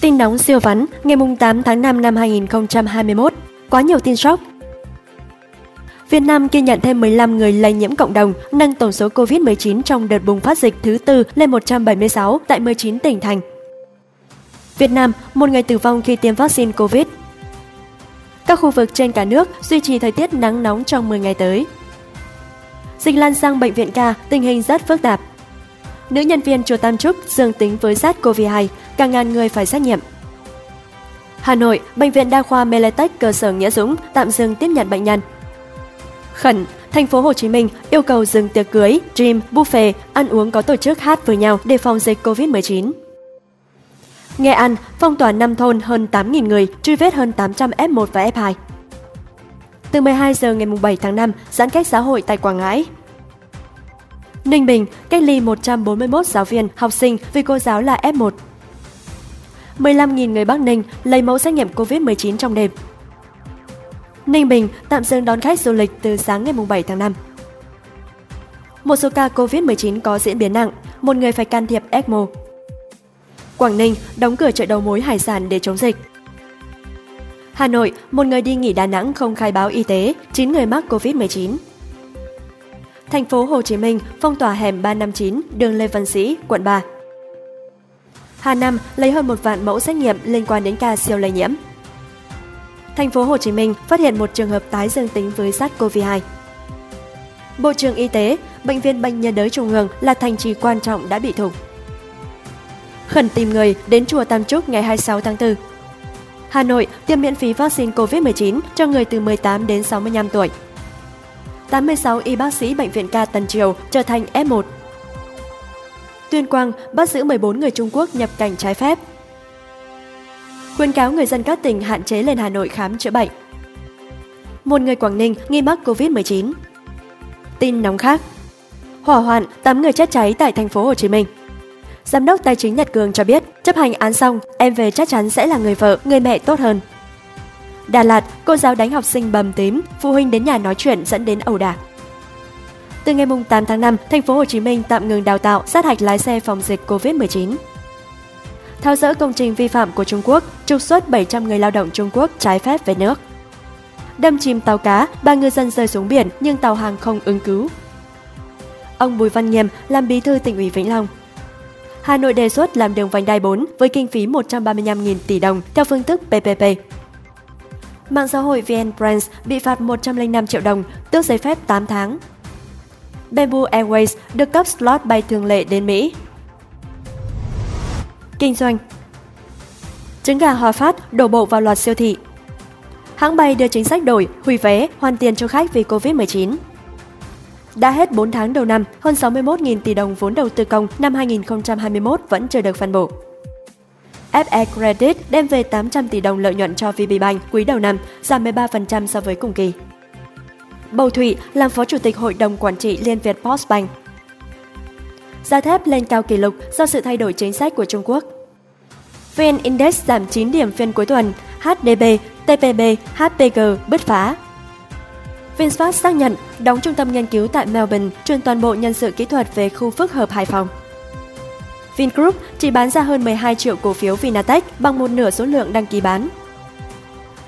Tin nóng siêu vắn ngày 8 tháng 5 năm 2021. Quá nhiều tin sốc. Việt Nam ghi nhận thêm 15 người lây nhiễm cộng đồng, nâng tổng số COVID-19 trong đợt bùng phát dịch thứ tư lên 176 tại 19 tỉnh thành. Việt Nam, một người tử vong khi tiêm vaccine COVID. Các khu vực trên cả nước duy trì thời tiết nắng nóng trong 10 ngày tới. Dịch lan sang bệnh viện ca, tình hình rất phức tạp. Nữ nhân viên chùa Tam Trúc dương tính với SARS-CoV-2, cả ngàn người phải xét nghiệm. Hà Nội, Bệnh viện Đa khoa Meletech cơ sở Nghĩa Dũng tạm dừng tiếp nhận bệnh nhân. Khẩn, thành phố Hồ Chí Minh yêu cầu dừng tiệc cưới, gym, buffet, ăn uống có tổ chức hát với nhau để phòng dịch COVID-19. Nghệ An, phong tỏa 5 thôn hơn 8.000 người, truy vết hơn 800 F1 và F2. Từ 12 giờ ngày 7 tháng 5, giãn cách xã hội tại Quảng Ngãi. Ninh Bình, cách ly 141 giáo viên, học sinh vì cô giáo là F1. 15.000 người Bắc Ninh lấy mẫu xét nghiệm COVID-19 trong đêm. Ninh Bình tạm dừng đón khách du lịch từ sáng ngày 7 tháng 5. Một số ca COVID-19 có diễn biến nặng, một người phải can thiệp ECMO. Quảng Ninh đóng cửa chợ đầu mối hải sản để chống dịch. Hà Nội, một người đi nghỉ Đà Nẵng không khai báo y tế, 9 người mắc COVID-19. Thành phố Hồ Chí Minh phong tỏa hẻm 359, đường Lê Văn Sĩ, quận 3. Hà Nam lấy hơn một vạn mẫu xét nghiệm liên quan đến ca siêu lây nhiễm. Thành phố Hồ Chí Minh phát hiện một trường hợp tái dương tính với SARS-CoV-2. Bộ trưởng Y tế, Bệnh viện Bệnh nhiệt đới Trung ương là thành trì quan trọng đã bị thủng. Khẩn tìm người đến chùa Tam Trúc ngày 26 tháng 4. Hà Nội tiêm miễn phí vaccine COVID-19 cho người từ 18 đến 65 tuổi. 86 y bác sĩ Bệnh viện ca Tân Triều trở thành F1. Tuyên Quang bắt giữ 14 người Trung Quốc nhập cảnh trái phép. Khuyên cáo người dân các tỉnh hạn chế lên Hà Nội khám chữa bệnh. Một người Quảng Ninh nghi mắc COVID-19. Tin nóng khác. Hỏa hoạn, 8 người chết cháy tại thành phố Hồ Chí Minh. Giám đốc Tài chính Nhật Cường cho biết, chấp hành án xong, em về chắc chắn sẽ là người vợ, người mẹ tốt hơn. Đà Lạt, cô giáo đánh học sinh bầm tím, phụ huynh đến nhà nói chuyện dẫn đến ẩu đả. Từ ngày 8 tháng 5, thành phố Hồ Chí Minh tạm ngừng đào tạo, sát hạch lái xe phòng dịch COVID-19. Thao dỡ công trình vi phạm của Trung Quốc, trục xuất 700 người lao động Trung Quốc trái phép về nước. Đâm chìm tàu cá, ba ngư dân rơi xuống biển nhưng tàu hàng không ứng cứu. Ông Bùi Văn Nghiêm làm bí thư tỉnh ủy Vĩnh Long. Hà Nội đề xuất làm đường vành đai 4 với kinh phí 135.000 tỷ đồng theo phương thức PPP. Mạng xã hội VN Brands bị phạt 105 triệu đồng, tước giấy phép 8 tháng. Bamboo Airways được cấp slot bay thường lệ đến Mỹ. Kinh doanh Trứng gà Hòa Phát đổ bộ vào loạt siêu thị. Hãng bay đưa chính sách đổi, hủy vé, hoàn tiền cho khách vì Covid-19. Đã hết 4 tháng đầu năm, hơn 61.000 tỷ đồng vốn đầu tư công năm 2021 vẫn chưa được phân bổ. FE Credit đem về 800 tỷ đồng lợi nhuận cho VPBank quý đầu năm, giảm 13% so với cùng kỳ. Bầu Thụy làm Phó Chủ tịch Hội đồng Quản trị Liên Việt Postbank. Giá thép lên cao kỷ lục do sự thay đổi chính sách của Trung Quốc. VN Index giảm 9 điểm phiên cuối tuần, HDB, TPB, HPG bứt phá. VinFast xác nhận đóng trung tâm nghiên cứu tại Melbourne, chuyển toàn bộ nhân sự kỹ thuật về khu phức hợp Hải Phòng. Vingroup chỉ bán ra hơn 12 triệu cổ phiếu Vinatech bằng một nửa số lượng đăng ký bán.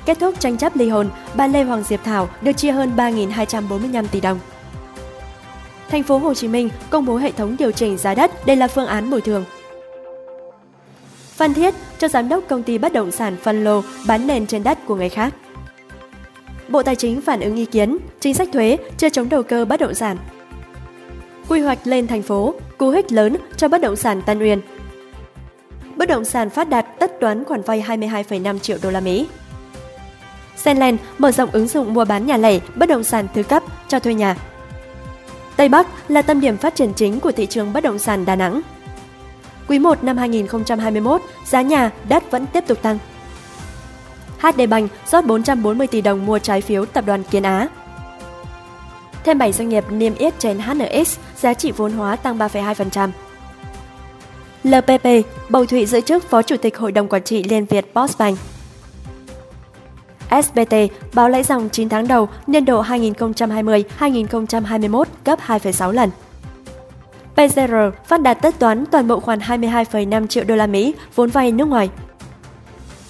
Kết thúc tranh chấp ly hôn, bà Lê Hoàng Diệp Thảo được chia hơn 3.245 tỷ đồng. Thành phố Hồ Chí Minh công bố hệ thống điều chỉnh giá đất, đây là phương án bồi thường. Phan Thiết cho giám đốc công ty bất động sản phân lô bán nền trên đất của người khác. Bộ Tài chính phản ứng ý kiến, chính sách thuế chưa chống đầu cơ bất động sản. Quy hoạch lên thành phố, cú hích lớn cho bất động sản Tân Uyên. Bất động sản phát đạt tất toán khoản vay 22,5 triệu đô la Mỹ. Senland mở rộng ứng dụng mua bán nhà lẻ, bất động sản thứ cấp cho thuê nhà. Tây Bắc là tâm điểm phát triển chính của thị trường bất động sản Đà Nẵng. Quý 1 năm 2021, giá nhà, đất vẫn tiếp tục tăng. HD Bank rót 440 tỷ đồng mua trái phiếu tập đoàn Kiến Á. Thêm 7 doanh nghiệp niêm yết trên HNX, giá trị vốn hóa tăng 3,2%. LPP, Bầu Thụy giữ chức Phó Chủ tịch Hội đồng Quản trị Liên Việt Postbank. SBT báo lãi dòng 9 tháng đầu niên độ 2020-2021 gấp 2,6 lần. PZR phát đạt tất toán toàn bộ khoản 22,5 triệu đô la Mỹ vốn vay nước ngoài.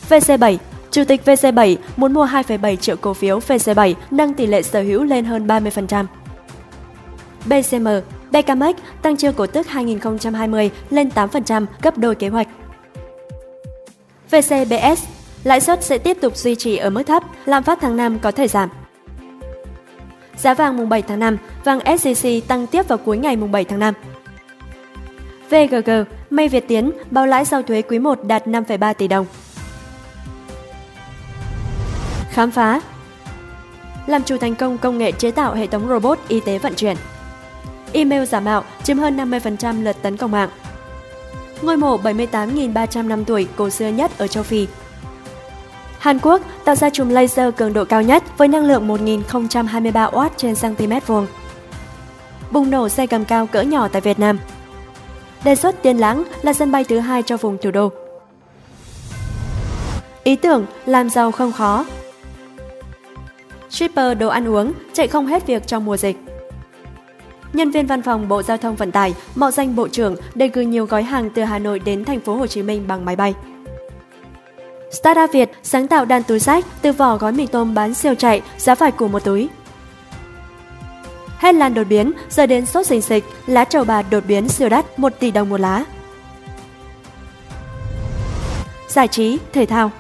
VC7 Chủ tịch VC7 muốn mua 2,7 triệu cổ phiếu VC7 nâng tỷ lệ sở hữu lên hơn 30%. BCM Becamex tăng chiêu cổ tức 2020 lên 8%, gấp đôi kế hoạch. VCBS Lãi suất sẽ tiếp tục duy trì ở mức thấp, lạm phát tháng 5 có thể giảm. Giá vàng mùng 7 tháng 5, vàng SJC tăng tiếp vào cuối ngày mùng 7 tháng 5. VGG, May Việt Tiến, bao lãi sau thuế quý 1 đạt 5,3 tỷ đồng. Khám phá Làm chủ thành công công nghệ chế tạo hệ thống robot y tế vận chuyển. Email giả mạo chiếm hơn 50% lượt tấn công mạng. Ngôi mộ 78.300 năm tuổi cổ xưa nhất ở châu Phi Hàn Quốc tạo ra chùm laser cường độ cao nhất với năng lượng 1023W trên cm vuông. Bùng nổ xe cầm cao cỡ nhỏ tại Việt Nam. Đề xuất Tiên Lãng là sân bay thứ hai cho vùng thủ đô. Ý tưởng, làm giàu không khó. Shipper đồ ăn uống chạy không hết việc trong mùa dịch. Nhân viên văn phòng Bộ Giao thông Vận tải mạo danh Bộ trưởng để gửi nhiều gói hàng từ Hà Nội đến thành phố Hồ Chí Minh bằng máy bay. Startup Việt sáng tạo đàn túi sách từ vỏ gói mì tôm bán siêu chạy, giá phải của một túi. Hết lan đột biến, giờ đến sốt dịch dịch lá trầu bà đột biến siêu đắt 1 tỷ đồng một lá. Giải trí, thể thao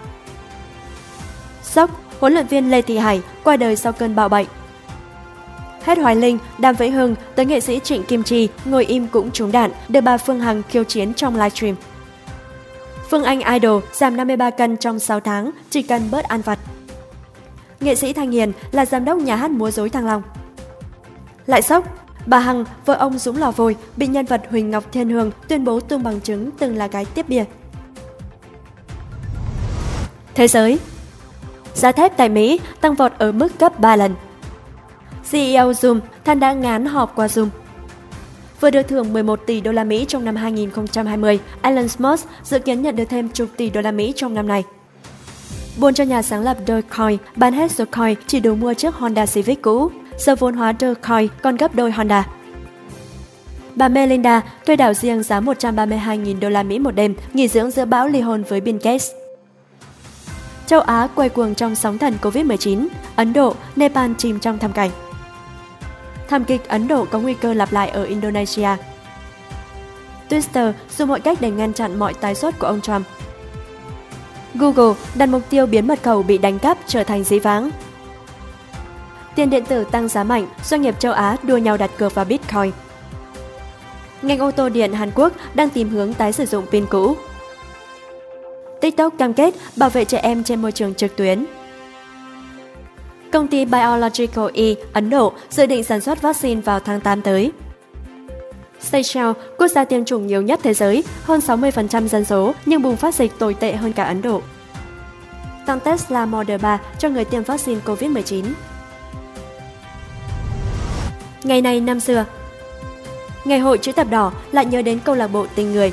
Sốc, huấn luyện viên Lê Thị Hải qua đời sau cơn bạo bệnh. Hết Hoài Linh, Đàm Vĩnh Hưng tới nghệ sĩ Trịnh Kim Chi ngồi im cũng trúng đạn, được bà Phương Hằng khiêu chiến trong livestream. Phương Anh Idol giảm 53 cân trong 6 tháng, chỉ cần bớt ăn vặt. Nghệ sĩ Thanh Hiền là giám đốc nhà hát múa rối Thăng Long. Lại sốc, bà Hằng, vợ ông Dũng Lò Vôi, bị nhân vật Huỳnh Ngọc Thiên Hương tuyên bố tung bằng chứng từng là gái tiếp bia. Thế giới Giá thép tại Mỹ tăng vọt ở mức gấp 3 lần. CEO Zoom than đã ngán họp qua Zoom vừa được thưởng 11 tỷ đô la Mỹ trong năm 2020, Elon Musk dự kiến nhận được thêm chục tỷ đô la Mỹ trong năm nay. Buồn cho nhà sáng lập Dogecoin bán hết số coin chỉ đủ mua chiếc Honda Civic cũ, giờ vốn hóa Dogecoin còn gấp đôi Honda. Bà Melinda thuê đảo riêng giá 132.000 đô la Mỹ một đêm, nghỉ dưỡng giữa bão ly hôn với Bill Gates. Châu Á quay cuồng trong sóng thần Covid-19, Ấn Độ, Nepal chìm trong thảm cảnh thảm kịch Ấn Độ có nguy cơ lặp lại ở Indonesia. Twitter dùng mọi cách để ngăn chặn mọi tái xuất của ông Trump. Google đặt mục tiêu biến mật khẩu bị đánh cắp trở thành dĩ vãng. Tiền điện tử tăng giá mạnh, doanh nghiệp châu Á đua nhau đặt cược vào Bitcoin. Ngành ô tô điện Hàn Quốc đang tìm hướng tái sử dụng pin cũ. TikTok cam kết bảo vệ trẻ em trên môi trường trực tuyến. Công ty Biological E Ấn Độ dự định sản xuất vaccine vào tháng 8 tới. Seychelles, quốc gia tiêm chủng nhiều nhất thế giới, hơn 60% dân số nhưng bùng phát dịch tồi tệ hơn cả Ấn Độ. Tăng Tesla Model 3 cho người tiêm vaccine COVID-19. Ngày này năm xưa Ngày hội chữ thập đỏ lại nhớ đến câu lạc bộ tình người.